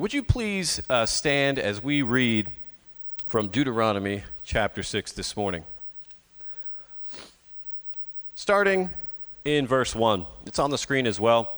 Would you please uh, stand as we read from Deuteronomy chapter 6 this morning? Starting in verse 1. It's on the screen as well.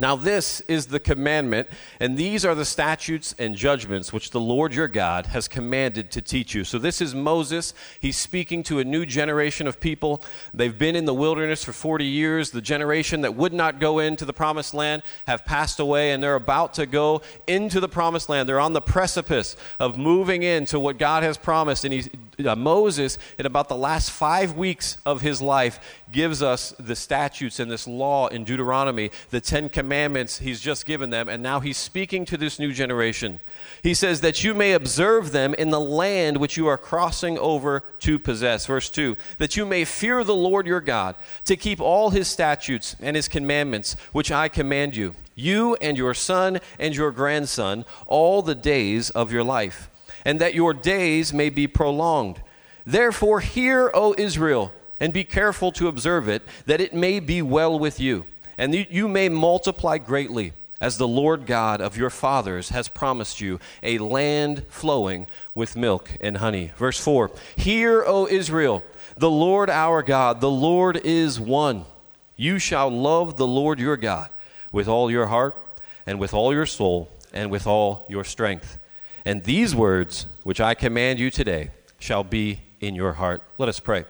Now, this is the commandment, and these are the statutes and judgments which the Lord your God has commanded to teach you. So, this is Moses. He's speaking to a new generation of people. They've been in the wilderness for 40 years. The generation that would not go into the promised land have passed away, and they're about to go into the promised land. They're on the precipice of moving into what God has promised. And he's, uh, Moses, in about the last five weeks of his life, gives us the statutes and this law in Deuteronomy, the Ten Commandments he's just given them, and now he's speaking to this new generation. He says, That you may observe them in the land which you are crossing over to possess. Verse 2 That you may fear the Lord your God, to keep all his statutes and his commandments, which I command you, you and your son and your grandson, all the days of your life, and that your days may be prolonged. Therefore, hear, O Israel and be careful to observe it, that it may be well with you, and you may multiply greatly, as the Lord God of your fathers has promised you, a land flowing with milk and honey. Verse 4 Hear, O Israel, the Lord our God, the Lord is one. You shall love the Lord your God with all your heart, and with all your soul, and with all your strength. And these words, which I command you today, shall be in your heart. Let us pray.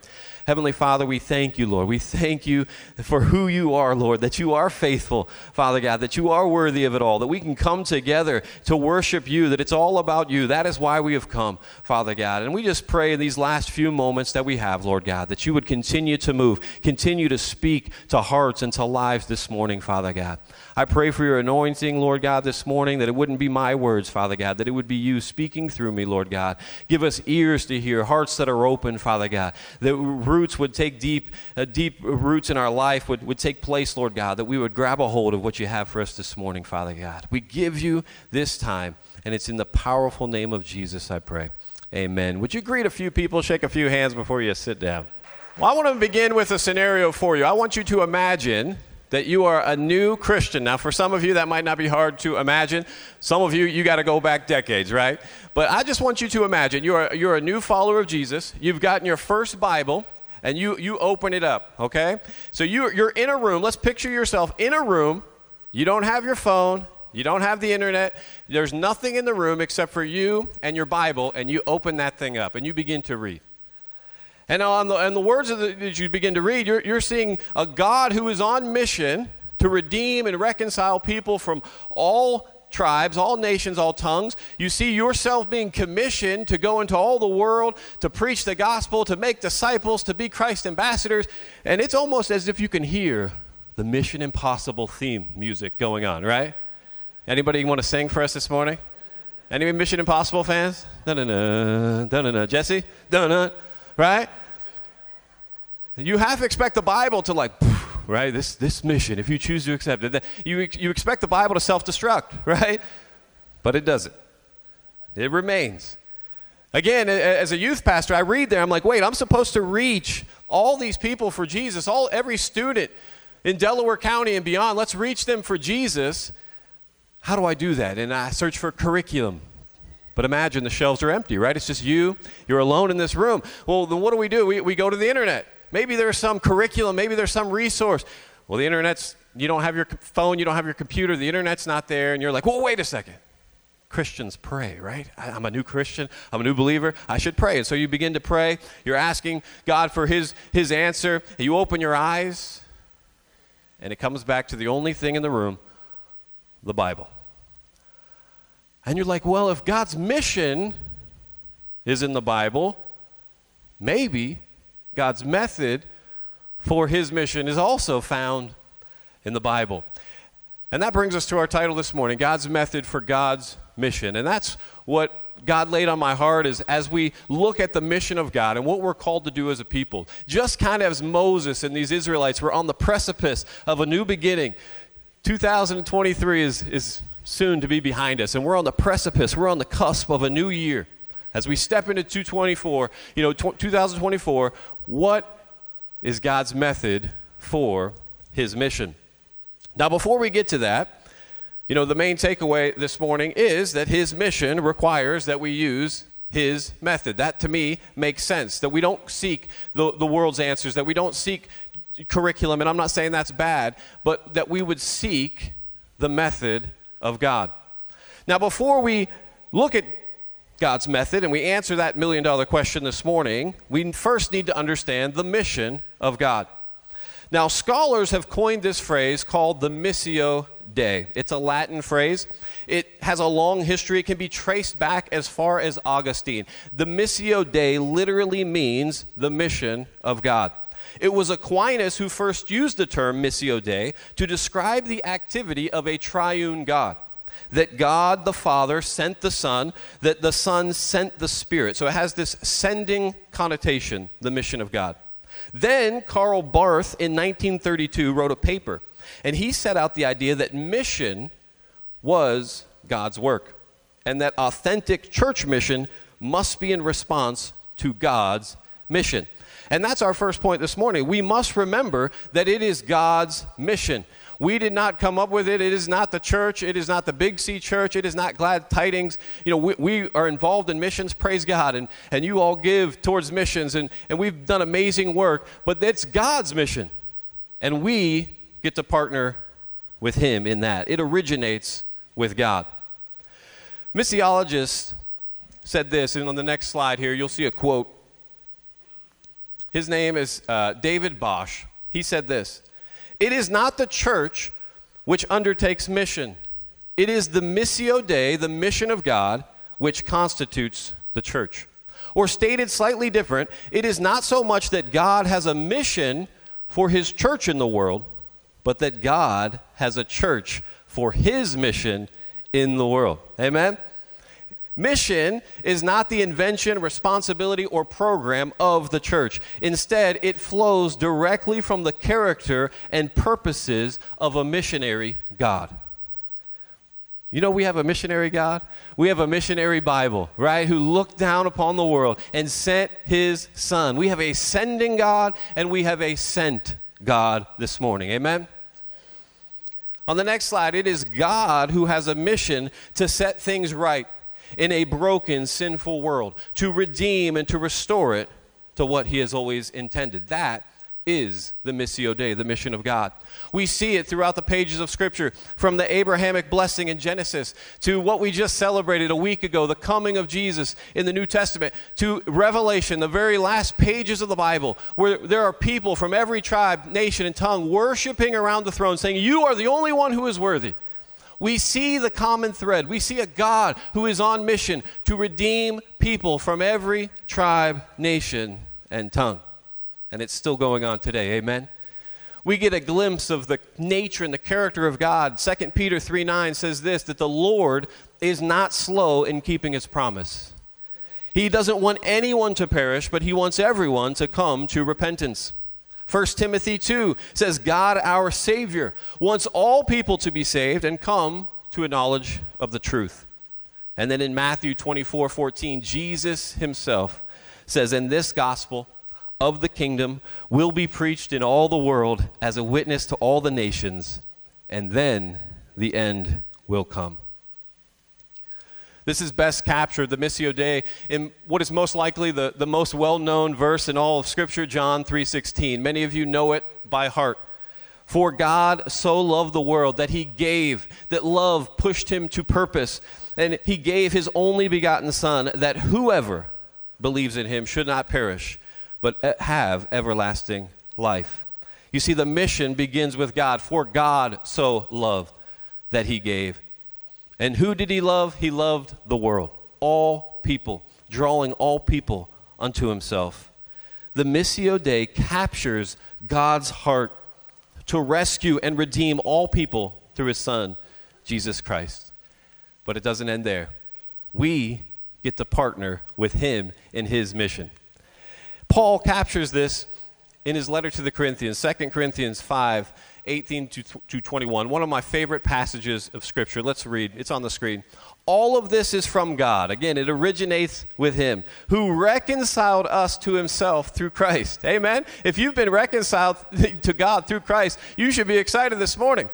Heavenly Father, we thank you, Lord. We thank you for who you are, Lord, that you are faithful, Father God, that you are worthy of it all, that we can come together to worship you, that it's all about you. That is why we have come, Father God. And we just pray in these last few moments that we have, Lord God, that you would continue to move, continue to speak to hearts and to lives this morning, Father God. I pray for your anointing, Lord God, this morning, that it wouldn't be my words, Father God, that it would be you speaking through me, Lord God. Give us ears to hear, hearts that are open, Father God, that roots would take deep, uh, deep roots in our life would, would take place, Lord God, that we would grab a hold of what you have for us this morning, Father God. We give you this time, and it's in the powerful name of Jesus, I pray. Amen. Would you greet a few people, shake a few hands before you sit down? Well, I want to begin with a scenario for you. I want you to imagine that you are a new Christian. Now, for some of you, that might not be hard to imagine. Some of you, you got to go back decades, right? But I just want you to imagine you're, you're a new follower of Jesus. You've gotten your first Bible, and you, you open it up, okay? So you, you're in a room. Let's picture yourself in a room. You don't have your phone. You don't have the internet. There's nothing in the room except for you and your Bible, and you open that thing up and you begin to read. And on the, and the words the, that you begin to read, you're, you're seeing a God who is on mission to redeem and reconcile people from all tribes, all nations, all tongues. You see yourself being commissioned to go into all the world, to preach the gospel, to make disciples, to be Christ ambassadors. And it's almost as if you can hear the Mission Impossible theme music going on, right? Anybody want to sing for us this morning? Any Mission Impossible fans? Da-na-na, da-na-na. Jesse? Da-na, right? You have to expect the Bible to like, right? This, this mission, if you choose to accept it, you, you expect the Bible to self destruct, right? But it doesn't. It remains. Again, as a youth pastor, I read there, I'm like, wait, I'm supposed to reach all these people for Jesus, all every student in Delaware County and beyond. Let's reach them for Jesus. How do I do that? And I search for curriculum. But imagine the shelves are empty, right? It's just you. You're alone in this room. Well, then what do we do? We, we go to the internet. Maybe there's some curriculum, maybe there's some resource. Well, the internet's, you don't have your phone, you don't have your computer, the internet's not there, and you're like, well, wait a second. Christians pray, right? I'm a new Christian. I'm a new believer. I should pray. And so you begin to pray. You're asking God for his, his answer. You open your eyes, and it comes back to the only thing in the room the Bible. And you're like, well, if God's mission is in the Bible, maybe God's method for his mission is also found in the Bible. And that brings us to our title this morning God's method for God's mission. And that's what God laid on my heart is as we look at the mission of God and what we're called to do as a people. Just kind of as Moses and these Israelites were on the precipice of a new beginning. 2023 is, is soon to be behind us, and we're on the precipice, we're on the cusp of a new year. As we step into 224, you know, 2024, what is God's method for his mission? Now, before we get to that, You know, the main takeaway this morning is that his mission requires that we use his method. That to me makes sense. That we don't seek the, the world's answers, that we don't seek curriculum, and I'm not saying that's bad, but that we would seek the method of God. Now, before we look at God's method and we answer that million dollar question this morning, we first need to understand the mission of God. Now, scholars have coined this phrase called the Missio Dei. It's a Latin phrase. It has a long history. It can be traced back as far as Augustine. The Missio Dei literally means the mission of God. It was Aquinas who first used the term Missio Dei to describe the activity of a triune God. That God the Father sent the Son, that the Son sent the Spirit. So it has this sending connotation, the mission of God. Then Karl Barth in 1932 wrote a paper, and he set out the idea that mission was God's work, and that authentic church mission must be in response to God's mission. And that's our first point this morning. We must remember that it is God's mission. We did not come up with it. It is not the church. It is not the Big C church. It is not glad tidings. You know, we, we are involved in missions, praise God, and, and you all give towards missions, and, and we've done amazing work, but it's God's mission. And we get to partner with Him in that. It originates with God. Missiologist said this, and on the next slide here, you'll see a quote his name is uh, David Bosch. He said this It is not the church which undertakes mission, it is the Missio Dei, the mission of God, which constitutes the church. Or stated slightly different, it is not so much that God has a mission for his church in the world, but that God has a church for his mission in the world. Amen? Mission is not the invention, responsibility, or program of the church. Instead, it flows directly from the character and purposes of a missionary God. You know, we have a missionary God. We have a missionary Bible, right? Who looked down upon the world and sent his son. We have a sending God and we have a sent God this morning. Amen? On the next slide, it is God who has a mission to set things right in a broken, sinful world, to redeem and to restore it to what He has always intended. That is the Missio Dei, the mission of God. We see it throughout the pages of Scripture, from the Abrahamic blessing in Genesis to what we just celebrated a week ago, the coming of Jesus in the New Testament, to Revelation, the very last pages of the Bible, where there are people from every tribe, nation, and tongue worshiping around the throne, saying, You are the only one who is worthy we see the common thread. We see a God who is on mission to redeem people from every tribe, nation, and tongue. And it's still going on today. Amen. We get a glimpse of the nature and the character of God. 2 Peter 3 9 says this that the Lord is not slow in keeping his promise. He doesn't want anyone to perish, but he wants everyone to come to repentance. 1 Timothy 2 says, God, our Savior, wants all people to be saved and come to a knowledge of the truth. And then in Matthew 24 14, Jesus himself says, And this gospel of the kingdom will be preached in all the world as a witness to all the nations, and then the end will come. This is best captured, the Missio Dei, in what is most likely the, the most well-known verse in all of Scripture, John 3.16. Many of you know it by heart. For God so loved the world that he gave, that love pushed him to purpose, and he gave his only begotten Son, that whoever believes in him should not perish, but have everlasting life. You see, the mission begins with God. For God so loved that he gave. And who did he love? He loved the world, all people, drawing all people unto himself. The Missio Dei captures God's heart to rescue and redeem all people through his Son, Jesus Christ. But it doesn't end there. We get to partner with him in his mission. Paul captures this in his letter to the Corinthians, 2 Corinthians 5 18 to 21. One of my favorite passages of Scripture. Let's read. It's on the screen. All of this is from God. Again, it originates with Him, who reconciled us to Himself through Christ. Amen? If you've been reconciled to God through Christ, you should be excited this morning.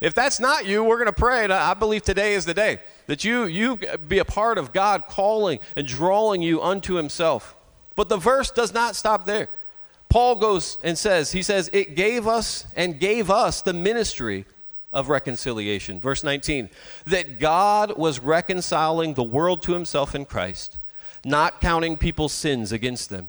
If that's not you, we're going to pray, and I believe today is the day that you, you be a part of God calling and drawing you unto Himself. But the verse does not stop there. Paul goes and says, He says, It gave us and gave us the ministry of reconciliation. Verse 19, that God was reconciling the world to Himself in Christ, not counting people's sins against them.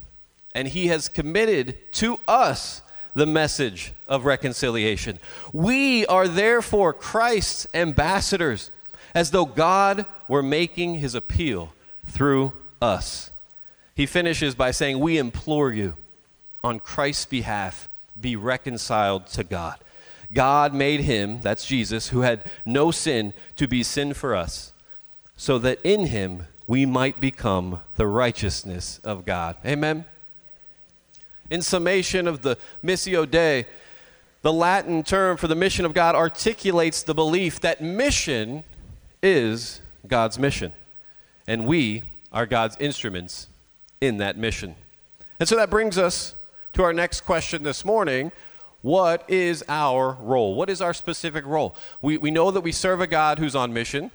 And He has committed to us the message of reconciliation. We are therefore Christ's ambassadors, as though God were making his appeal through us. He finishes by saying, We implore you, on Christ's behalf, be reconciled to God. God made him, that's Jesus, who had no sin, to be sin for us, so that in him we might become the righteousness of God. Amen. In summation of the Missio Dei, the Latin term for the mission of God articulates the belief that mission is God's mission, and we are God's instruments in that mission. And so that brings us to our next question this morning. What is our role? What is our specific role? We, we know that we serve a God who's on mission,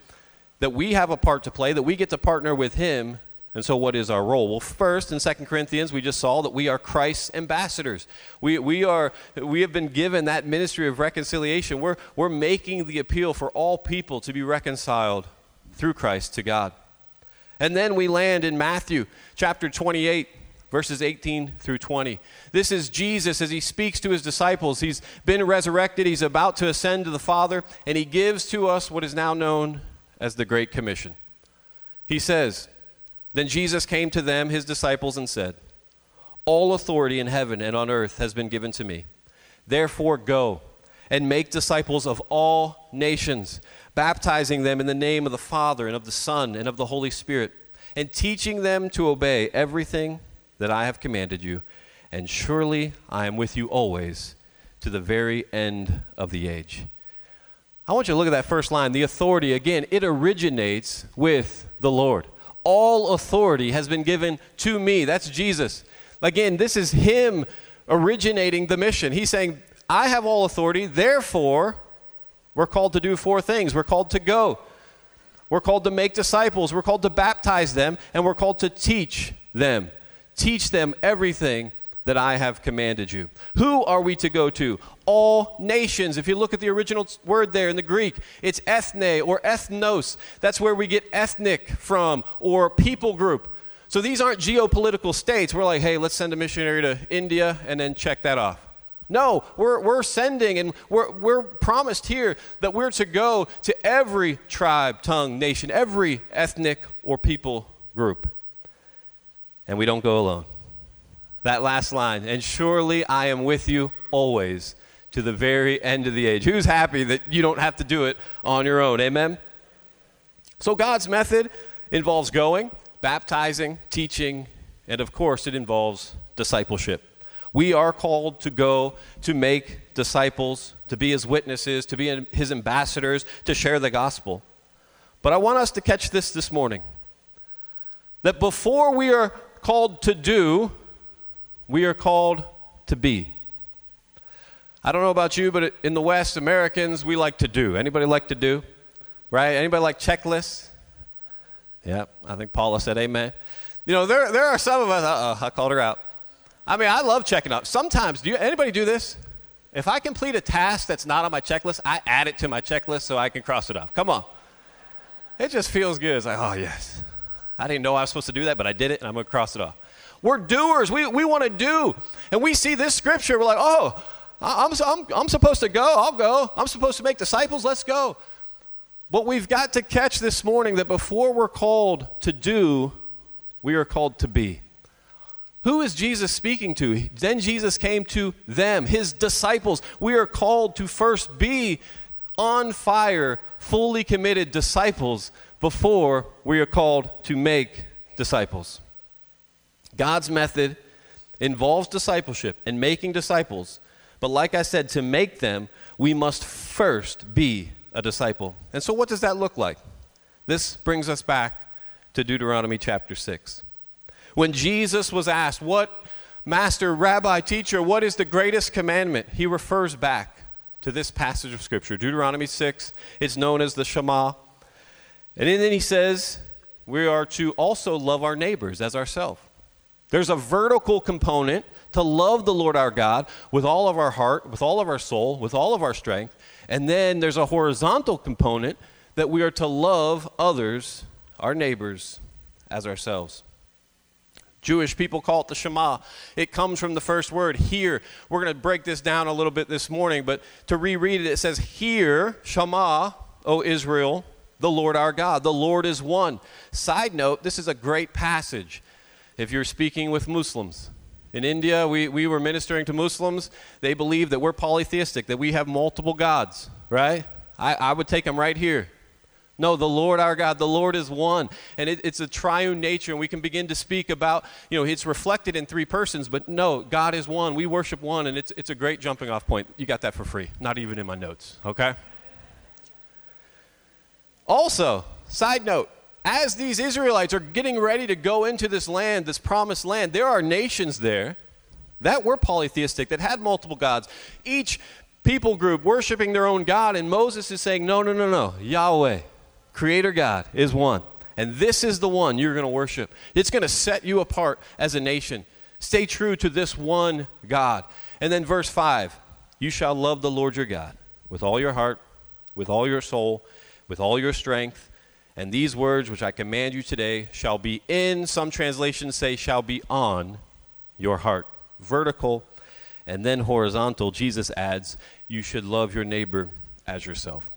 that we have a part to play, that we get to partner with Him and so, what is our role? Well, first, in 2 Corinthians, we just saw that we are Christ's ambassadors. We, we, are, we have been given that ministry of reconciliation. We're, we're making the appeal for all people to be reconciled through Christ to God. And then we land in Matthew chapter 28, verses 18 through 20. This is Jesus as he speaks to his disciples. He's been resurrected, he's about to ascend to the Father, and he gives to us what is now known as the Great Commission. He says, then Jesus came to them, his disciples, and said, All authority in heaven and on earth has been given to me. Therefore, go and make disciples of all nations, baptizing them in the name of the Father and of the Son and of the Holy Spirit, and teaching them to obey everything that I have commanded you. And surely I am with you always to the very end of the age. I want you to look at that first line. The authority, again, it originates with the Lord. All authority has been given to me. That's Jesus. Again, this is Him originating the mission. He's saying, I have all authority, therefore, we're called to do four things. We're called to go, we're called to make disciples, we're called to baptize them, and we're called to teach them. Teach them everything that I have commanded you. Who are we to go to? All nations. If you look at the original word there in the Greek, it's ethne or ethnos. That's where we get ethnic from or people group. So these aren't geopolitical states. We're like, hey, let's send a missionary to India and then check that off. No, we're, we're sending and we're, we're promised here that we're to go to every tribe, tongue, nation, every ethnic or people group. And we don't go alone. That last line, and surely I am with you always to the very end of the age. Who's happy that you don't have to do it on your own? Amen? So, God's method involves going, baptizing, teaching, and of course, it involves discipleship. We are called to go to make disciples, to be his witnesses, to be his ambassadors, to share the gospel. But I want us to catch this this morning that before we are called to do, we are called to be. I don't know about you, but in the West, Americans, we like to do. Anybody like to do? Right? Anybody like checklists? Yeah, I think Paula said amen. You know, there, there are some of us, uh-oh, I called her out. I mean, I love checking up. Sometimes, do you, anybody do this? If I complete a task that's not on my checklist, I add it to my checklist so I can cross it off. Come on. It just feels good. It's like, oh, yes. I didn't know I was supposed to do that, but I did it, and I'm going to cross it off. We're doers. We, we want to do. And we see this scripture, we're like, oh, I'm, I'm, I'm supposed to go. I'll go. I'm supposed to make disciples. Let's go. But we've got to catch this morning that before we're called to do, we are called to be. Who is Jesus speaking to? Then Jesus came to them, his disciples. We are called to first be on fire, fully committed disciples before we are called to make disciples. God's method involves discipleship and making disciples. But like I said, to make them, we must first be a disciple. And so, what does that look like? This brings us back to Deuteronomy chapter 6. When Jesus was asked, What, master, rabbi, teacher, what is the greatest commandment? He refers back to this passage of Scripture, Deuteronomy 6. It's known as the Shema. And then he says we are to also love our neighbors as ourselves. There's a vertical component to love the Lord our God with all of our heart, with all of our soul, with all of our strength. And then there's a horizontal component that we are to love others, our neighbors, as ourselves. Jewish people call it the Shema. It comes from the first word, hear. We're going to break this down a little bit this morning, but to reread it, it says, Hear, Shema, O Israel, the Lord our God. The Lord is one. Side note, this is a great passage if you're speaking with Muslims. In India, we, we were ministering to Muslims. They believe that we're polytheistic, that we have multiple gods, right? I, I would take them right here. No, the Lord our God, the Lord is one. And it, it's a triune nature, and we can begin to speak about, you know, it's reflected in three persons, but no, God is one. We worship one, and it's, it's a great jumping off point. You got that for free, not even in my notes, okay? Also, side note, as these Israelites are getting ready to go into this land, this promised land, there are nations there that were polytheistic, that had multiple gods. Each people group worshiping their own God, and Moses is saying, No, no, no, no, Yahweh. Creator God is one. And this is the one you're going to worship. It's going to set you apart as a nation. Stay true to this one God. And then verse 5 You shall love the Lord your God with all your heart, with all your soul, with all your strength. And these words which I command you today shall be in, some translations say, shall be on your heart. Vertical and then horizontal. Jesus adds, You should love your neighbor as yourself.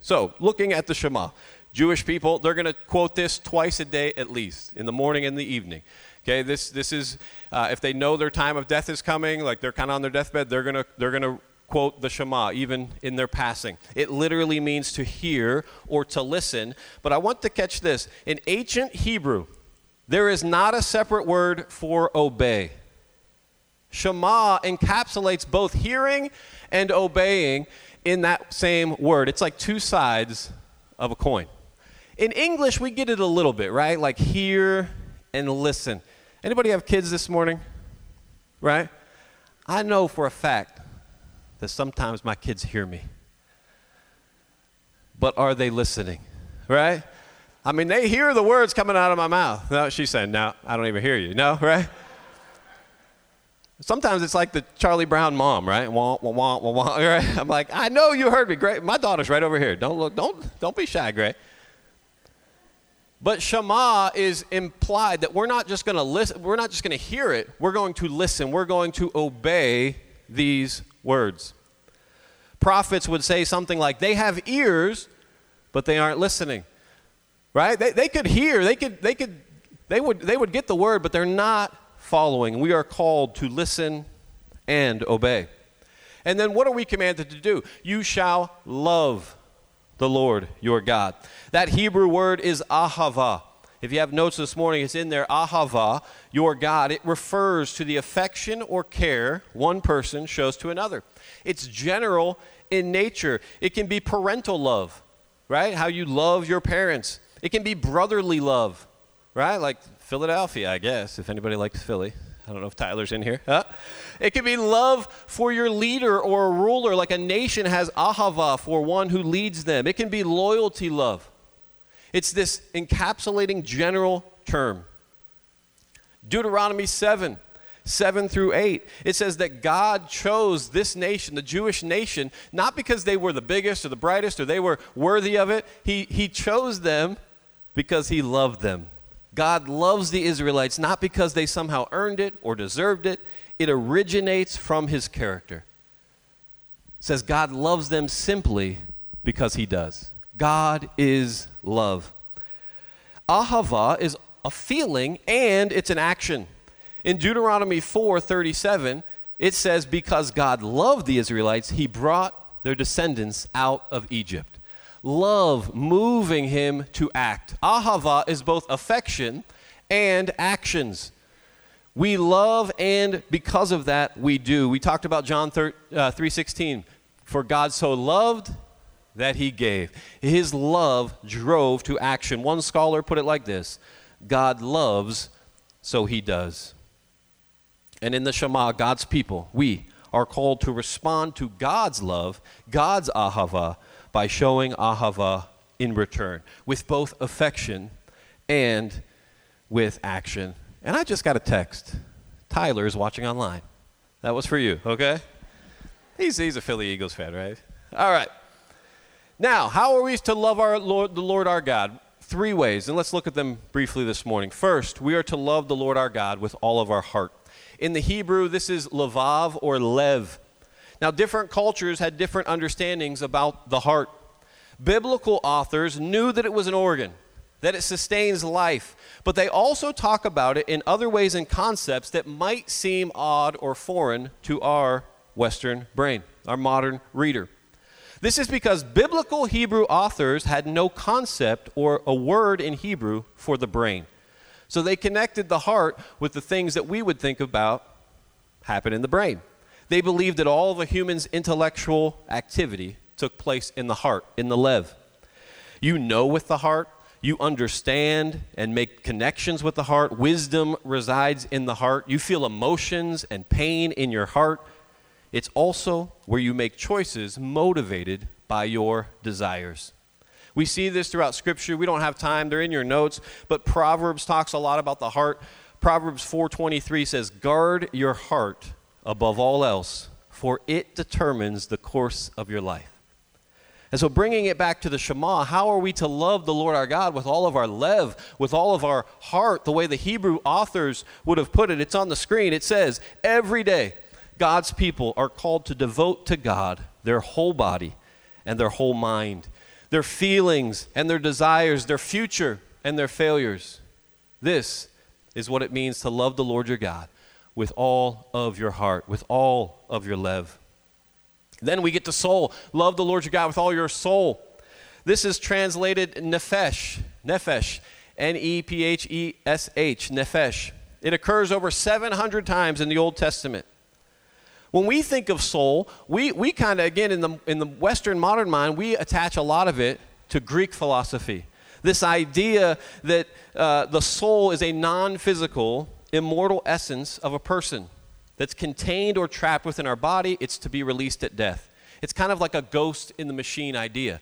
So, looking at the Shema, Jewish people, they're going to quote this twice a day at least, in the morning and the evening. Okay, this, this is, uh, if they know their time of death is coming, like they're kind of on their deathbed, they're going to they're to quote the Shema, even in their passing. It literally means to hear or to listen. But I want to catch this. In ancient Hebrew, there is not a separate word for obey. Shema encapsulates both hearing and obeying in that same word. It's like two sides of a coin. In English, we get it a little bit, right? Like hear and listen. Anybody have kids this morning? Right? I know for a fact that sometimes my kids hear me. But are they listening? Right? I mean, they hear the words coming out of my mouth. No, she's saying, no, I don't even hear you. No, right? Sometimes it's like the Charlie Brown mom, right? Wah, wah, wah, wah, wah, right? I'm like, I know you heard me. Great. My daughter's right over here. Don't look, don't, don't be shy, Gray. But Shema is implied that we're not just going to listen, we're not just going to hear it, we're going to listen, we're going to obey these words. Prophets would say something like, they have ears, but they aren't listening. Right? They, they could hear, they could, they could, they would, they would get the word, but they're not following. We are called to listen and obey. And then what are we commanded to do? You shall love the Lord your God. That Hebrew word is ahava. If you have notes this morning, it's in there, ahava, your God. It refers to the affection or care one person shows to another. It's general in nature. It can be parental love, right? How you love your parents. It can be brotherly love, right? Like Philadelphia, I guess, if anybody likes Philly. I don't know if Tyler's in here. Huh? It could be love for your leader or a ruler, like a nation has ahava for one who leads them. It can be loyalty love. It's this encapsulating general term. Deuteronomy 7 7 through 8. It says that God chose this nation, the Jewish nation, not because they were the biggest or the brightest or they were worthy of it. He, he chose them because He loved them. God loves the Israelites not because they somehow earned it or deserved it, it originates from his character. It says God loves them simply because he does. God is love. Ahava is a feeling and it's an action. In Deuteronomy 4:37, it says because God loved the Israelites, he brought their descendants out of Egypt love moving him to act. Ahava is both affection and actions. We love and because of that we do. We talked about John 3, uh, 3:16. For God so loved that he gave. His love drove to action. One scholar put it like this God loves, so he does. And in the Shema, God's people, we are called to respond to God's love, God's ahava, by showing ahava in return, with both affection and with action. And I just got a text. Tyler is watching online. That was for you, okay? He's, he's a Philly Eagles fan, right? All right. Now, how are we to love our Lord, the Lord our God? Three ways, and let's look at them briefly this morning. First, we are to love the Lord our God with all of our heart. In the Hebrew, this is lavav or lev. Now, different cultures had different understandings about the heart. Biblical authors knew that it was an organ, that it sustains life, but they also talk about it in other ways and concepts that might seem odd or foreign to our Western brain, our modern reader. This is because biblical Hebrew authors had no concept or a word in Hebrew for the brain. So they connected the heart with the things that we would think about happen in the brain. They believed that all of a human's intellectual activity took place in the heart, in the lev. You know with the heart, you understand and make connections with the heart. Wisdom resides in the heart. You feel emotions and pain in your heart. It's also where you make choices motivated by your desires. We see this throughout Scripture. We don't have time, they're in your notes, but Proverbs talks a lot about the heart. Proverbs 4:23 says, "Guard your heart above all else, for it determines the course of your life." And so, bringing it back to the Shema, how are we to love the Lord our God with all of our lev, with all of our heart, the way the Hebrew authors would have put it? It's on the screen. It says, Every day, God's people are called to devote to God their whole body and their whole mind, their feelings and their desires, their future and their failures. This is what it means to love the Lord your God with all of your heart, with all of your lev. Then we get to soul. Love the Lord your God with all your soul. This is translated nephesh, nephesh, N E P H E S H, nephesh. It occurs over 700 times in the Old Testament. When we think of soul, we, we kind of, again, in the, in the Western modern mind, we attach a lot of it to Greek philosophy. This idea that uh, the soul is a non physical, immortal essence of a person that's contained or trapped within our body, it's to be released at death. It's kind of like a ghost in the machine idea.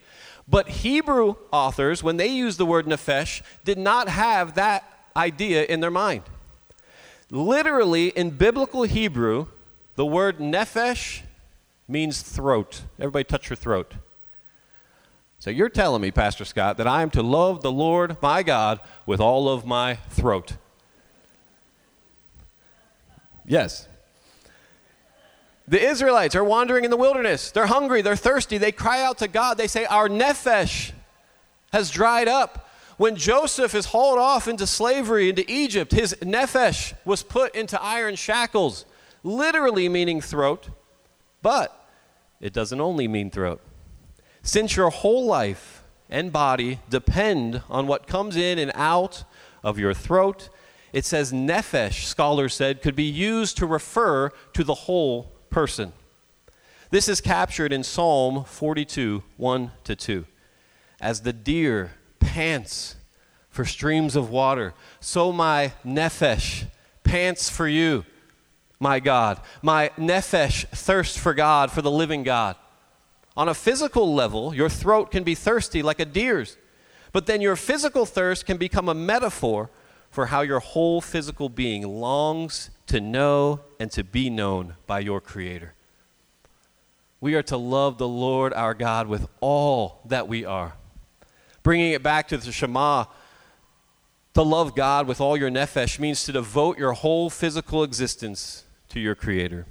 But Hebrew authors, when they use the word nephesh, did not have that idea in their mind. Literally, in biblical Hebrew, the word nephesh means throat. Everybody touch your throat. So you're telling me, Pastor Scott, that I am to love the Lord my God with all of my throat. Yes. The Israelites are wandering in the wilderness. They're hungry, they're thirsty. They cry out to God. They say, Our nephesh has dried up. When Joseph is hauled off into slavery into Egypt, his nephesh was put into iron shackles, literally meaning throat, but it doesn't only mean throat. Since your whole life and body depend on what comes in and out of your throat, it says nephesh, scholars said, could be used to refer to the whole person. This is captured in Psalm 42, 1 to 2. As the deer pants for streams of water, so my nephesh pants for you, my God. My nephesh thirsts for God, for the living God. On a physical level, your throat can be thirsty like a deer's, but then your physical thirst can become a metaphor for how your whole physical being longs to know and to be known by your Creator. We are to love the Lord our God with all that we are. Bringing it back to the Shema, to love God with all your nephesh means to devote your whole physical existence to your Creator.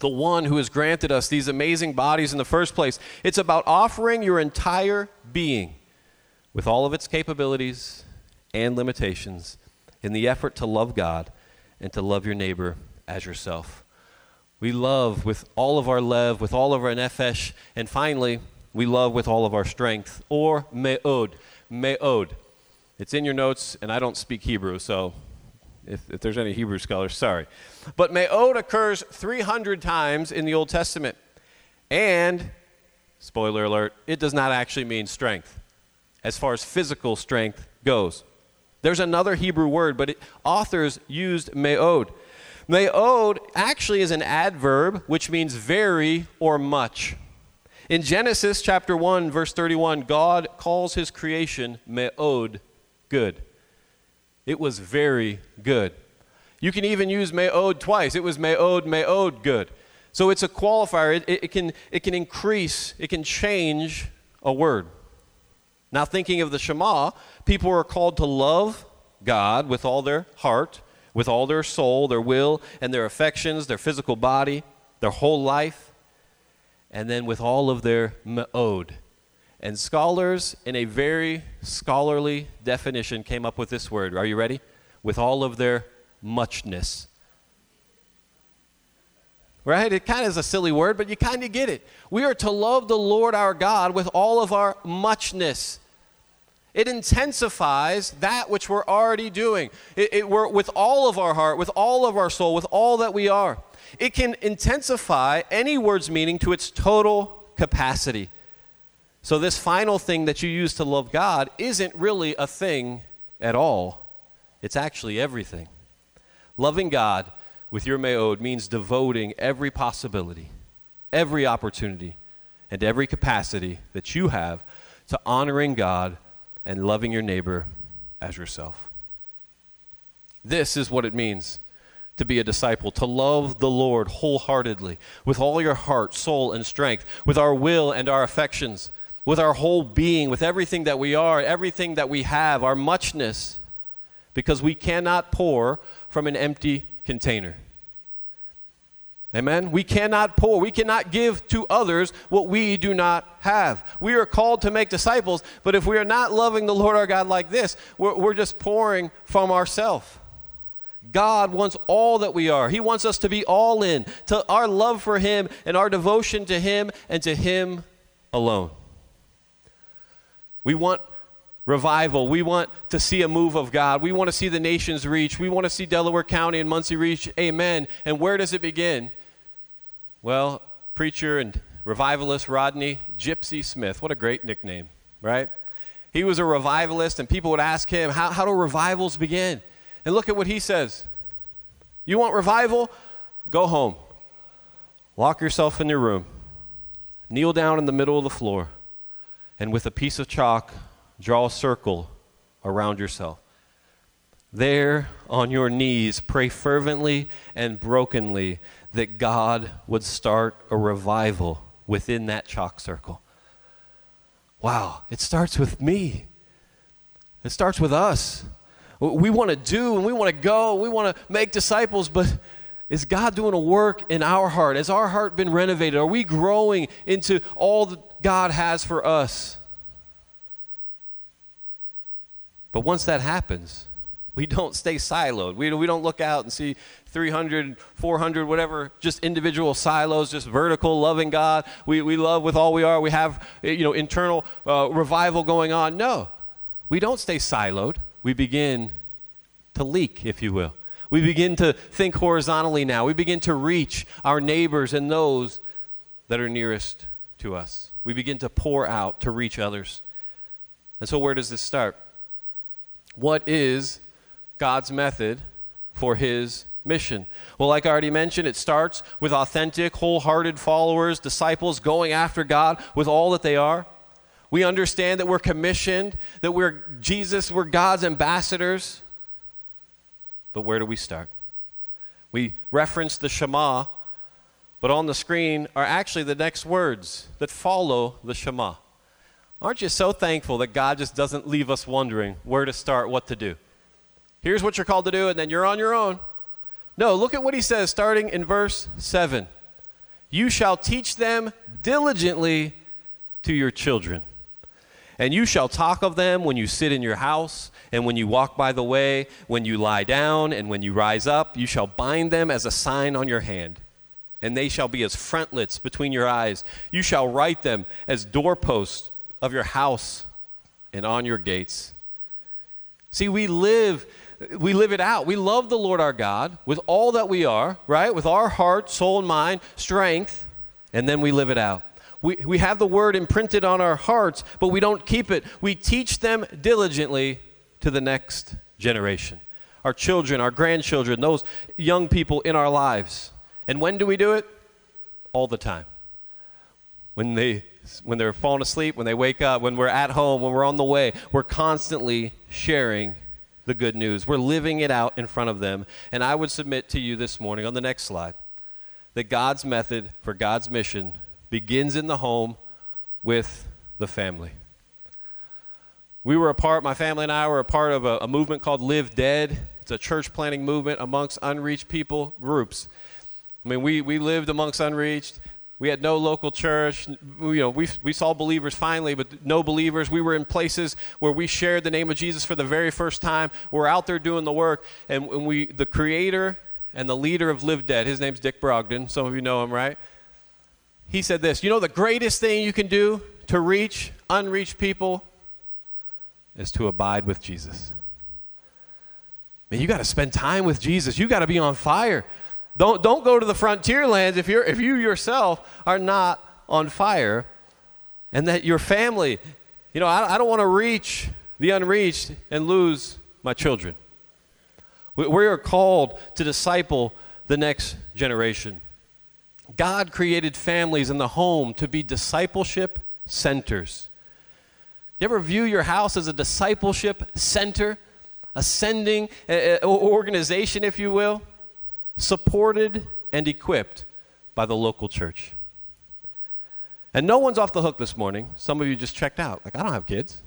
The one who has granted us these amazing bodies in the first place. It's about offering your entire being with all of its capabilities and limitations in the effort to love God and to lev your neighbor as yourself. We love with all of our love, with all of our nephesh, and finally, we love with all of our strength, or me'od. Me'od. It's in your notes, and I don't speak Hebrew, so if, if there's any Hebrew scholars, sorry. But me'od occurs 300 times in the Old Testament. And, spoiler alert, it does not actually mean strength as far as physical strength goes. There's another Hebrew word, but it, authors used me'od. Me'od actually is an adverb which means very or much. In Genesis chapter 1, verse 31, God calls his creation me'od, good. It was very good. You can even use me'od twice. It was me'od, me'od, good. So it's a qualifier. It, it, it, can, it can increase, it can change a word. Now, thinking of the Shema, people are called to love God with all their heart, with all their soul, their will, and their affections, their physical body, their whole life, and then with all of their me'od. And scholars, in a very scholarly definition, came up with this word. Are you ready? With all of their muchness. Right? It kind of is a silly word, but you kind of get it. We are to love the Lord our God with all of our muchness. It intensifies that which we're already doing. It, it, we're with all of our heart, with all of our soul, with all that we are. It can intensify any word's meaning to its total capacity. So, this final thing that you use to love God isn't really a thing at all, it's actually everything. Loving God with your me'od means devoting every possibility, every opportunity, and every capacity that you have to honoring God and loving your neighbor as yourself. This is what it means to be a disciple, to love the Lord wholeheartedly, with all your heart, soul, and strength, with our will and our affections, with our whole being, with everything that we are, everything that we have, our muchness, because we cannot pour from an empty container. Amen. We cannot pour, we cannot give to others what we do not have. We are called to make disciples, but if we are not loving the Lord our God like this, we're, we're just pouring from ourselves. God wants all that we are. He wants us to be all in, to our love for Him and our devotion to Him and to Him alone. We want revival. We want to see a move of God. We want to see the nations reach. We want to see Delaware County and Muncie reach. Amen. And where does it begin? Well, preacher and revivalist Rodney Gypsy Smith. What a great nickname, right? He was a revivalist, and people would ask him, How, how do revivals begin? And look at what he says You want revival? Go home. Lock yourself in your room. Kneel down in the middle of the floor, and with a piece of chalk, draw a circle around yourself. There, on your knees, pray fervently and brokenly that God would start a revival within that chalk circle. Wow, it starts with me. It starts with us. We want to do and we want to go, we want to make disciples, but is God doing a work in our heart? Has our heart been renovated? Are we growing into all that God has for us? But once that happens, we don't stay siloed. We, we don't look out and see 300, 400, whatever, just individual silos, just vertical, loving God. We, we love with all we are. We have, you know, internal uh, revival going on. No, we don't stay siloed. We begin to leak, if you will. We begin to think horizontally now. We begin to reach our neighbors and those that are nearest to us. We begin to pour out to reach others. And so, where does this start? What is God's method for his mission? Well, like I already mentioned, it starts with authentic, wholehearted followers, disciples going after God with all that they are. We understand that we're commissioned, that we're Jesus, we're God's ambassadors. But where do we start? We reference the Shema, but on the screen are actually the next words that follow the Shema. Aren't you so thankful that God just doesn't leave us wondering where to start, what to do? Here's what you're called to do, and then you're on your own. No, look at what he says starting in verse 7. You shall teach them diligently to your children. And you shall talk of them when you sit in your house, and when you walk by the way, when you lie down, and when you rise up. You shall bind them as a sign on your hand, and they shall be as frontlets between your eyes. You shall write them as doorposts of your house and on your gates. See, we live we live it out. We love the Lord our God with all that we are, right? With our heart, soul, and mind, strength, and then we live it out. We, we have the word imprinted on our hearts, but we don't keep it. We teach them diligently to the next generation. our children, our grandchildren, those young people in our lives. And when do we do it? All the time. When they when they're falling asleep, when they wake up, when we're at home, when we're on the way, we're constantly sharing the good news. We're living it out in front of them. And I would submit to you this morning on the next slide that God's method for God's mission begins in the home with the family. We were a part, my family and I were a part of a, a movement called Live Dead. It's a church planting movement amongst unreached people groups. I mean, we, we lived amongst unreached. We had no local church. You know, we, we saw believers finally, but no believers. We were in places where we shared the name of Jesus for the very first time. We're out there doing the work, and, and we, the creator and the leader of Live Dead, his name's Dick Brogden. Some of you know him, right? He said this You know, the greatest thing you can do to reach unreached people is to abide with Jesus. Man, you got to spend time with Jesus. You got to be on fire. Don't, don't go to the frontier lands if, you're, if you yourself are not on fire and that your family, you know, I, I don't want to reach the unreached and lose my children. We, we are called to disciple the next generation. God created families in the home to be discipleship centers. You ever view your house as a discipleship center, a sending uh, organization, if you will? Supported, and equipped by the local church. And no one's off the hook this morning. Some of you just checked out. Like, I don't have kids.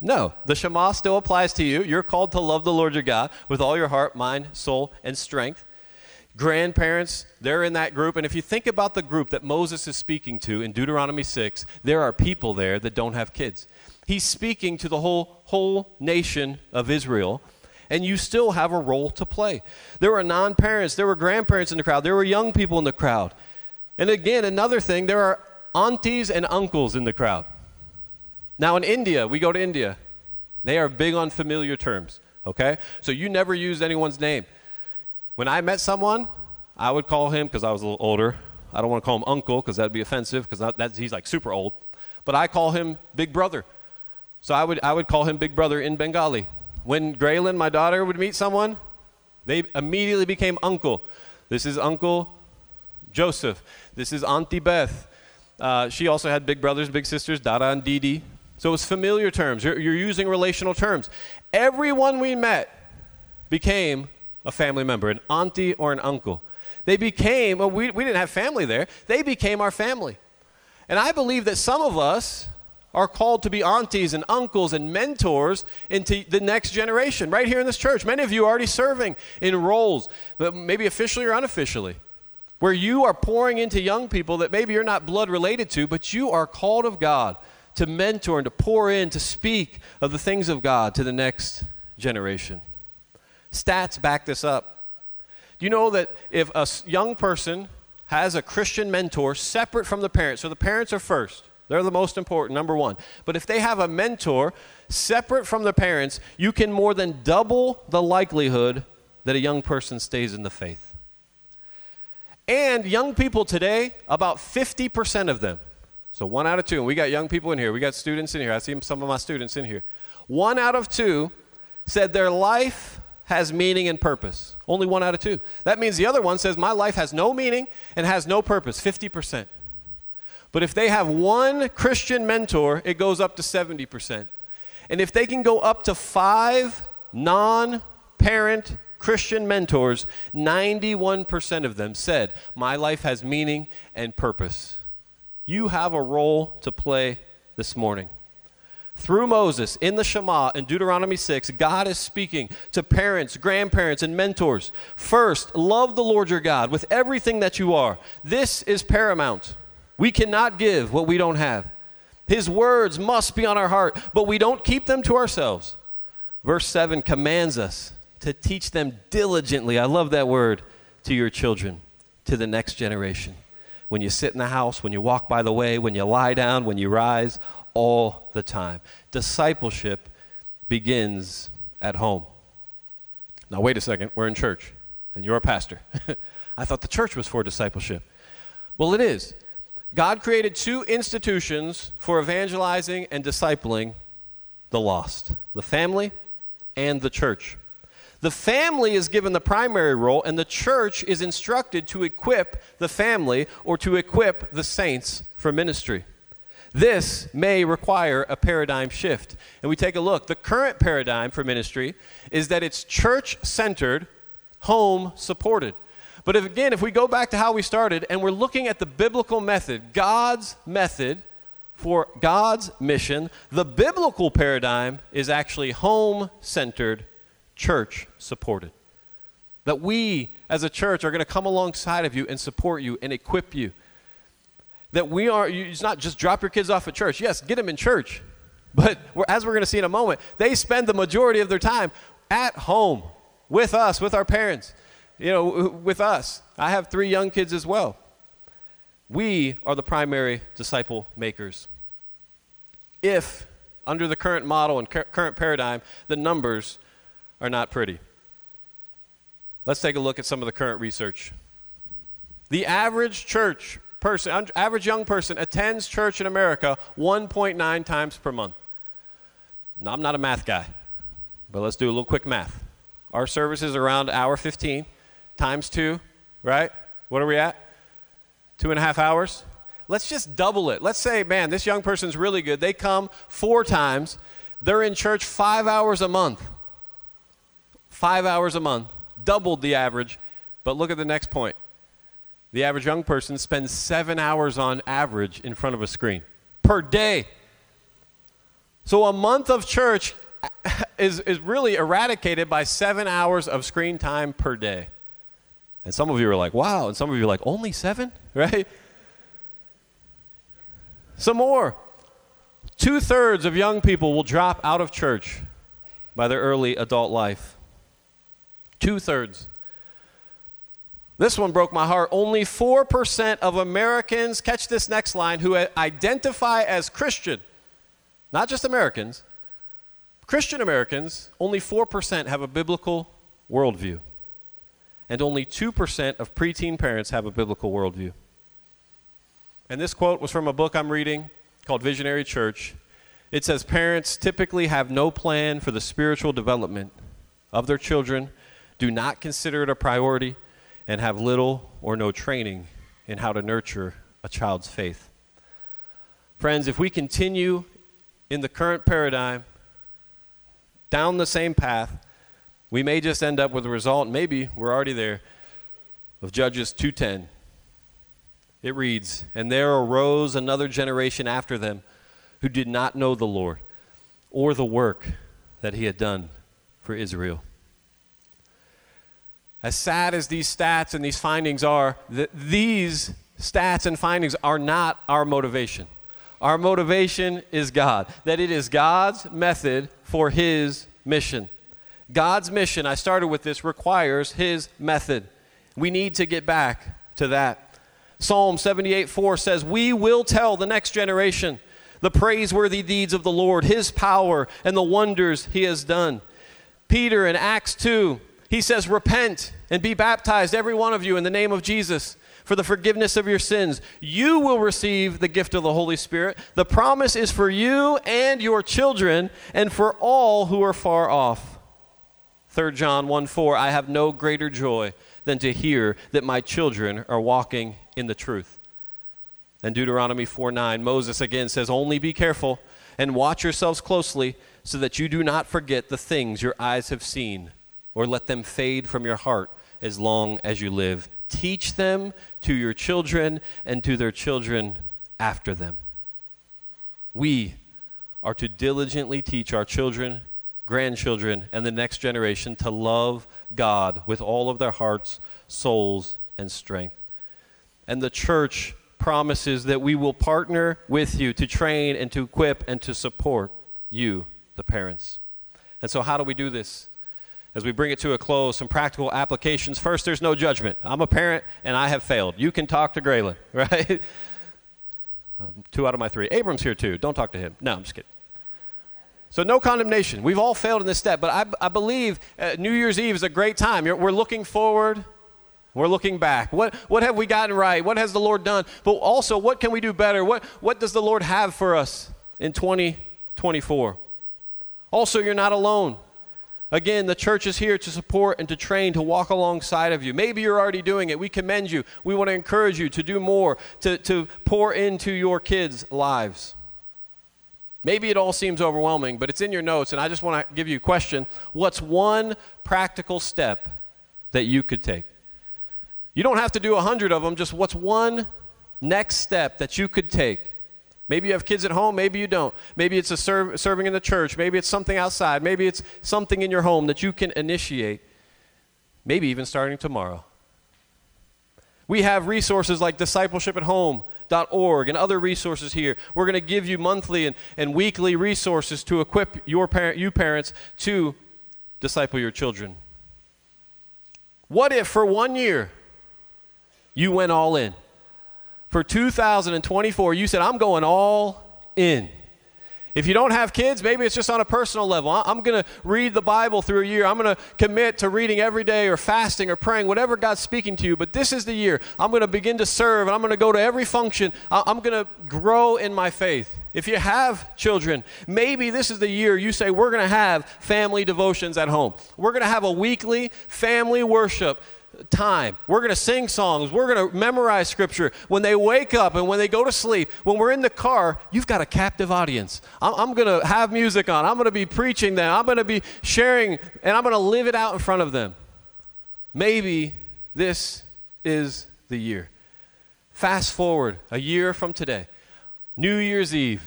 No, the Shema still applies to you. You're called to love the Lord your God with all your heart, mind, soul, and strength. Grandparents, they're in that group. And if you think about the group that Moses is speaking to in Deuteronomy 6, there are people there that don't have kids. He's speaking to the whole, whole nation of Israel and you still have a role to play. There were non parents, there were grandparents in the crowd, there were young people in the crowd. And again, another thing, there are aunties and uncles in the crowd. Now, in India, we go to India, they are big on familiar terms, okay? So you never use anyone's name. When I met someone, I would call him, because I was a little older, I don't want to call him uncle because that'd be offensive because he's like super old. But I call him big brother. So I would, I would call him big brother in Bengali. When Graylin, my daughter, would meet someone, they immediately became uncle. This is Uncle Joseph. This is Auntie Beth. Uh, she also had big brothers, big sisters, Dada and Didi. So it's familiar terms. You're, you're using relational terms. Everyone we met became a family member, an auntie or an uncle. They became, well, we, we didn't have family there, they became our family. And I believe that some of us are called to be aunties and uncles and mentors into the next generation right here in this church. Many of you are already serving in roles, maybe officially or unofficially, where you are pouring into young people that maybe you're not blood related to, but you are called of God to mentor and to pour in, to speak of the things of God to the next generation. Stats back this up. You know that if a young person has a Christian mentor separate from the parents, so the parents are first, they're the most important, number one. But if they have a mentor separate from the parents, you can more than double the likelihood that a young person stays in the faith. And young people today, about 50% of them, so one out of two, and we got young people in here, we got students in here, I see some of my students in here. One out of two said their life has meaning and purpose. Only one out of two. That means the other one says, My life has no meaning and has no purpose, 50%. But if they have one Christian mentor, it goes up to 70%. And if they can go up to five non parent Christian mentors, 91% of them said, My life has meaning and purpose. You have a role to play this morning. Through Moses in the Shema in Deuteronomy 6, God is speaking to parents, grandparents, and mentors. First, love the Lord your God with everything that you are. This is paramount. We cannot give what we don't have. His words must be on our heart, but we don't keep them to ourselves. Verse 7 commands us to teach them diligently. I love that word to your children, to the next generation. When you sit in the house, when you walk by the way, when you lie down, when you rise, all the time. Discipleship begins at home. Now, wait a second, we're in church, and you're a pastor. I thought the church was for discipleship. Well, it is. God created two institutions for evangelizing and discipling the lost the family and the church. The family is given the primary role, and the church is instructed to equip the family or to equip the saints for ministry. This may require a paradigm shift. And we take a look. The current paradigm for ministry is that it's church centered, home supported. But if, again, if we go back to how we started and we're looking at the biblical method, God's method for God's mission, the biblical paradigm is actually home centered, church supported. That we as a church are going to come alongside of you and support you and equip you that we are, it's not just drop your kids off at church. Yes, get them in church. But we're, as we're going to see in a moment, they spend the majority of their time at home with us, with our parents, you know, with us. I have three young kids as well. We are the primary disciple makers. If, under the current model and current paradigm, the numbers are not pretty. Let's take a look at some of the current research. The average church person, average young person, attends church in America 1.9 times per month. Now, I'm not a math guy, but let's do a little quick math. Our service is around hour 15 times two, right? What are we at? Two and a half hours? Let's just double it. Let's say, man, this young person's really good. They come four times. They're in church five hours a month. Five hours a month. Doubled the average. But look at the next point. The average young person spends seven hours on average in front of a screen per day. So a month of church is, is really eradicated by seven hours of screen time per day. And some of you are like, wow. And some of you are like, only seven? Right? Some more. Two thirds of young people will drop out of church by their early adult life. Two thirds. This one broke my heart. Only 4% of Americans, catch this next line, who identify as Christian, not just Americans, Christian Americans, only 4% have a biblical worldview. And only 2% of preteen parents have a biblical worldview. And this quote was from a book I'm reading called Visionary Church. It says Parents typically have no plan for the spiritual development of their children, do not consider it a priority and have little or no training in how to nurture a child's faith. Friends, if we continue in the current paradigm down the same path, we may just end up with a result, maybe we're already there, of Judges 2:10. It reads, "And there arose another generation after them who did not know the Lord or the work that he had done for Israel." As sad as these stats and these findings are, th- these stats and findings are not our motivation. Our motivation is God, that it is God's method for His mission. God's mission, I started with this, requires His method. We need to get back to that. Psalm 78 4 says, We will tell the next generation the praiseworthy deeds of the Lord, His power, and the wonders He has done. Peter in Acts 2 he says, Repent and be baptized, every one of you, in the name of Jesus for the forgiveness of your sins. You will receive the gift of the Holy Spirit. The promise is for you and your children and for all who are far off. 3 John 1 4 I have no greater joy than to hear that my children are walking in the truth. And Deuteronomy 4 9, Moses again says, Only be careful and watch yourselves closely so that you do not forget the things your eyes have seen or let them fade from your heart as long as you live. Teach them to your children and to their children after them. We are to diligently teach our children, grandchildren, and the next generation to love God with all of their hearts, souls, and strength. And the church promises that we will partner with you to train and to equip and to support you, the parents. And so, how do we do this? as we bring it to a close, some practical applications. First, there's no judgment. I'm a parent and I have failed. You can talk to Graylin, right? Um, two out of my three. Abram's here too. Don't talk to him. No, I'm just kidding. So, no condemnation. We've all failed in this step, but I, I believe uh, New Year's Eve is a great time. You're, we're looking forward, we're looking back. What, what have we gotten right? What has the Lord done? But also, what can we do better? What, what does the Lord have for us in 2024? Also, you're not alone. Again, the church is here to support and to train, to walk alongside of you. Maybe you're already doing it. We commend you. We want to encourage you to do more, to, to pour into your kids' lives. Maybe it all seems overwhelming, but it's in your notes, and I just want to give you a question. What's one practical step that you could take? You don't have to do a hundred of them, just what's one next step that you could take Maybe you have kids at home, maybe you don't. Maybe it's a serving in the church, maybe it's something outside, maybe it's something in your home that you can initiate, maybe even starting tomorrow. We have resources like discipleship at home.org and other resources here. We're going to give you monthly and, and weekly resources to equip your parent, you parents to disciple your children. What if for one year you went all in? for 2024, you said, I'm going all in. If you don't have kids, maybe it's just on a personal level. I'm going to read the Bible through a year. I'm going to commit to reading every day or fasting or praying, whatever God's speaking to you. But this is the year. I'm going to begin to serve and I'm going to go to every function. I'm going to grow in my faith. If you have children, maybe this is the year you say, We're going to have family devotions at home. We're going to have a weekly family worship time. We're going to sing songs. We're going to memorize scripture. When they wake up and when they go to sleep, when we're in the car, you've got a captive audience. I'm, I'm going to have music on. I'm going to be preaching them. I'm going to be sharing, and I'm going to live it out in front of them. Maybe this is the year. Fast forward a year from today, New Year's Eve,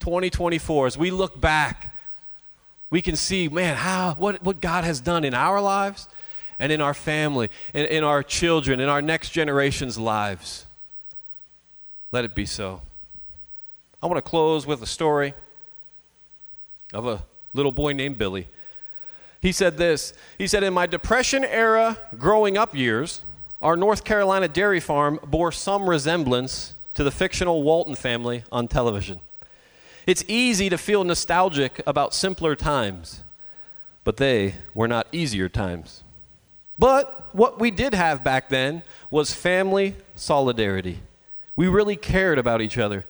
2024, as we look back, we can see, man, how, what, what God has done in our lives and in our family, in, in our children, in our next generation's lives. Let it be so. I want to close with a story of a little boy named Billy. He said this He said, In my Depression era growing up years, our North Carolina dairy farm bore some resemblance to the fictional Walton family on television. It's easy to feel nostalgic about simpler times, but they were not easier times. But what we did have back then was family solidarity. We really cared about each other,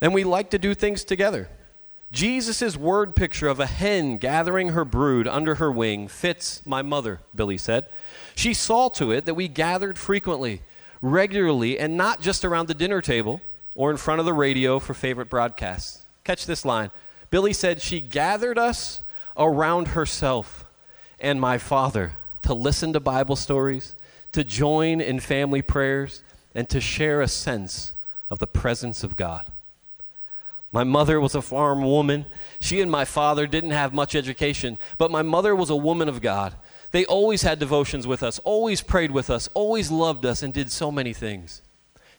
and we liked to do things together. Jesus' word picture of a hen gathering her brood under her wing fits my mother, Billy said. She saw to it that we gathered frequently, regularly, and not just around the dinner table or in front of the radio for favorite broadcasts. Catch this line. Billy said she gathered us around herself and my father to listen to Bible stories, to join in family prayers, and to share a sense of the presence of God. My mother was a farm woman. She and my father didn't have much education, but my mother was a woman of God. They always had devotions with us, always prayed with us, always loved us, and did so many things.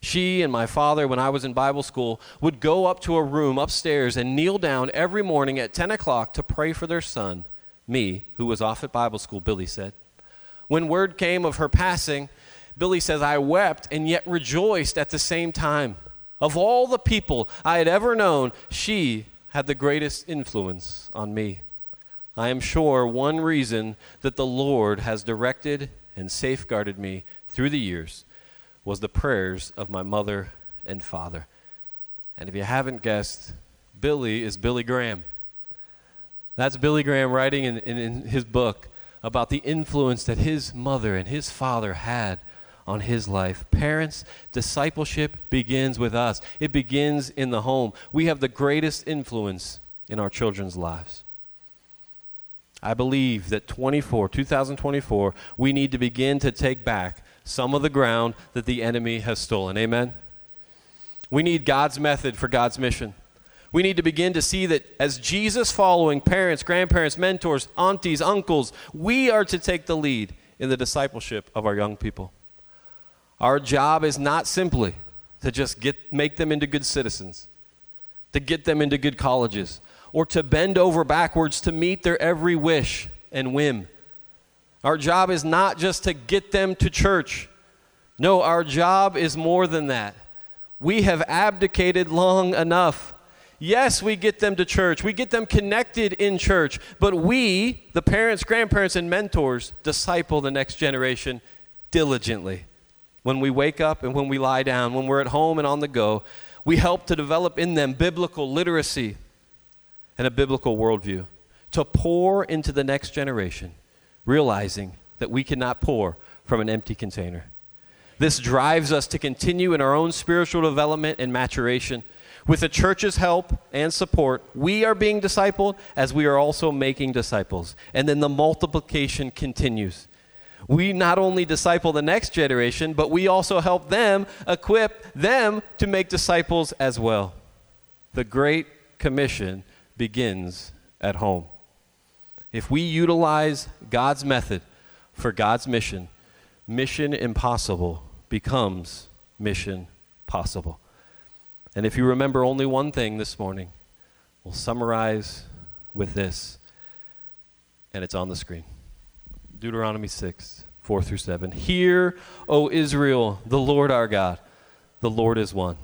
She and my father, when I was in Bible school, would go up to a room upstairs and kneel down every morning at 10 o'clock to pray for their son, me, who was off at Bible school, Billy said. When word came of her passing, Billy says, I wept and yet rejoiced at the same time. Of all the people I had ever known, she had the greatest influence on me. I am sure one reason that the Lord has directed and safeguarded me through the years was the prayers of my mother and father. And if you haven't guessed, Billy is Billy Graham. That's Billy Graham writing in, in, in his book about the influence that his mother and his father had on his life. Parents, discipleship begins with us, it begins in the home. We have the greatest influence in our children's lives. I believe that 24, 2024, we need to begin to take back some of the ground that the enemy has stolen. Amen? We need God's method for God's mission. We need to begin to see that as Jesus following parents, grandparents, mentors, aunties, uncles, we are to take the lead in the discipleship of our young people. Our job is not simply to just get, make them into good citizens, to get them into good colleges, or to bend over backwards to meet their every wish and whim. Our job is not just to get them to church. No, our job is more than that. We have abdicated long enough Yes, we get them to church, we get them connected in church, but we, the parents, grandparents, and mentors, disciple the next generation diligently. When we wake up and when we lie down, when we're at home and on the go, we help to develop in them biblical literacy and a biblical worldview. to pour into the next generation, realizing that we cannot pour from an empty container. This drives us to continue in our own spiritual development and maturation. With the church's help and support, we are being discipled as we are also making disciples. And then the multiplication continues. We not only disciple the next generation, but we also help them equip them to make disciples as well. The Great Commission begins at home. If we utilize God's method for God's mission, mission impossible becomes mission possible. And if you remember only one thing this morning, we'll summarize with this, and it's on the screen Deuteronomy 6, 4 through 7. Hear, O Israel, the Lord our God, the Lord is one.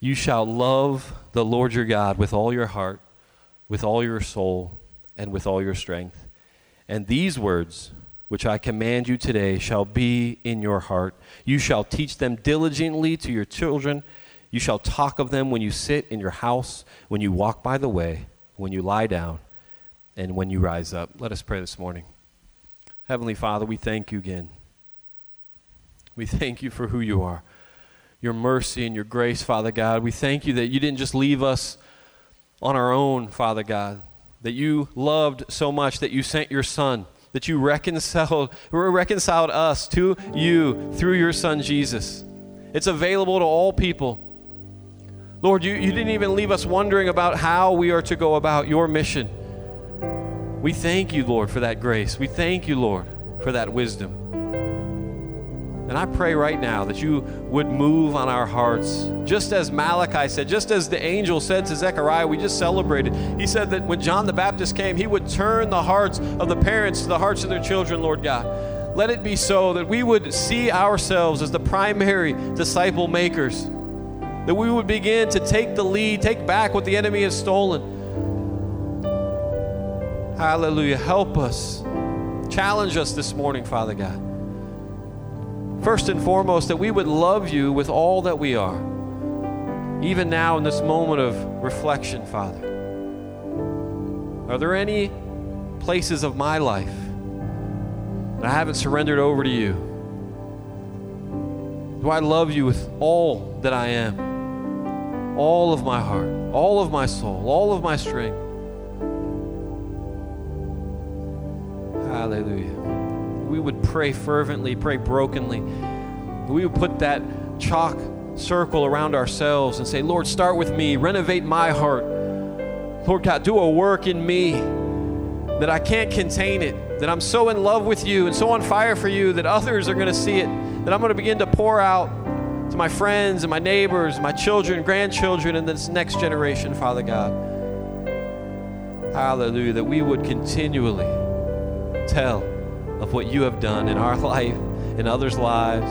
You shall love the Lord your God with all your heart, with all your soul, and with all your strength. And these words, which I command you today, shall be in your heart. You shall teach them diligently to your children. You shall talk of them when you sit in your house, when you walk by the way, when you lie down, and when you rise up. Let us pray this morning. Heavenly Father, we thank you again. We thank you for who you are, your mercy and your grace, Father God. We thank you that you didn't just leave us on our own, Father God, that you loved so much that you sent your Son, that you reconciled, reconciled us to you through your Son Jesus. It's available to all people. Lord, you, you didn't even leave us wondering about how we are to go about your mission. We thank you, Lord, for that grace. We thank you, Lord, for that wisdom. And I pray right now that you would move on our hearts. Just as Malachi said, just as the angel said to Zechariah, we just celebrated. He said that when John the Baptist came, he would turn the hearts of the parents to the hearts of their children, Lord God. Let it be so that we would see ourselves as the primary disciple makers, that we would begin to take the lead, take back what the enemy has stolen. Hallelujah. Help us. Challenge us this morning, Father God. First and foremost, that we would love you with all that we are. Even now, in this moment of reflection, Father, are there any places of my life that I haven't surrendered over to you? Do I love you with all that I am? All of my heart, all of my soul, all of my strength. Hallelujah we would pray fervently, pray brokenly. We would put that chalk circle around ourselves and say, Lord, start with me, renovate my heart. Lord God, do a work in me that I can't contain it, that I'm so in love with you and so on fire for you that others are going to see it, that I'm going to begin to pour out to my friends and my neighbors, my children, grandchildren, and this next generation, Father God. Hallelujah, that we would continually tell of what you have done in our life, in others' lives,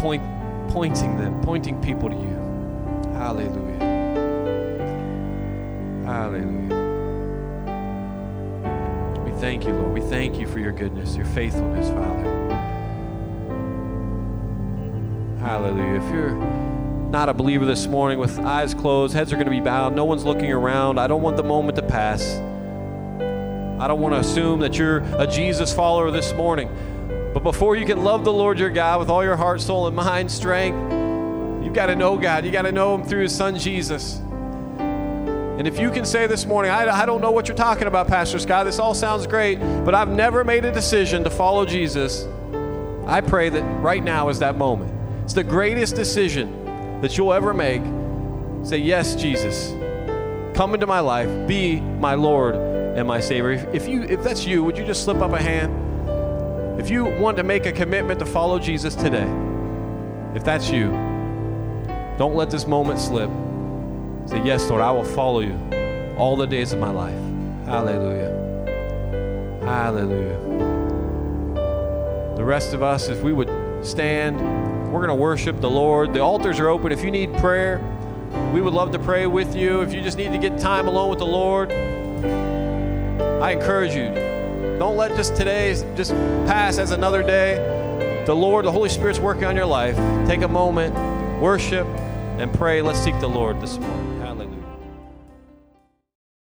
point, pointing them, pointing people to you. Hallelujah. Hallelujah. We thank you, Lord. We thank you for your goodness, your faithfulness, Father. Hallelujah. If you're not a believer this morning with eyes closed, heads are going to be bowed, no one's looking around, I don't want the moment to pass. I don't want to assume that you're a Jesus follower this morning. But before you can love the Lord your God with all your heart, soul, and mind, strength, you've got to know God. You've got to know Him through His Son Jesus. And if you can say this morning, I, I don't know what you're talking about, Pastor Scott, this all sounds great, but I've never made a decision to follow Jesus, I pray that right now is that moment. It's the greatest decision that you'll ever make. Say, Yes, Jesus, come into my life, be my Lord and my Savior. If, you, if that's you, would you just slip up a hand? If you want to make a commitment to follow Jesus today, if that's you, don't let this moment slip. Say, Yes, Lord, I will follow you all the days of my life. Hallelujah. Hallelujah. The rest of us, if we would stand, we're going to worship the Lord. The altars are open. If you need prayer, we would love to pray with you. If you just need to get time alone with the Lord, I encourage you, don't let just today just pass as another day. The Lord, the Holy Spirit's working on your life. Take a moment, worship, and pray. Let's seek the Lord this morning.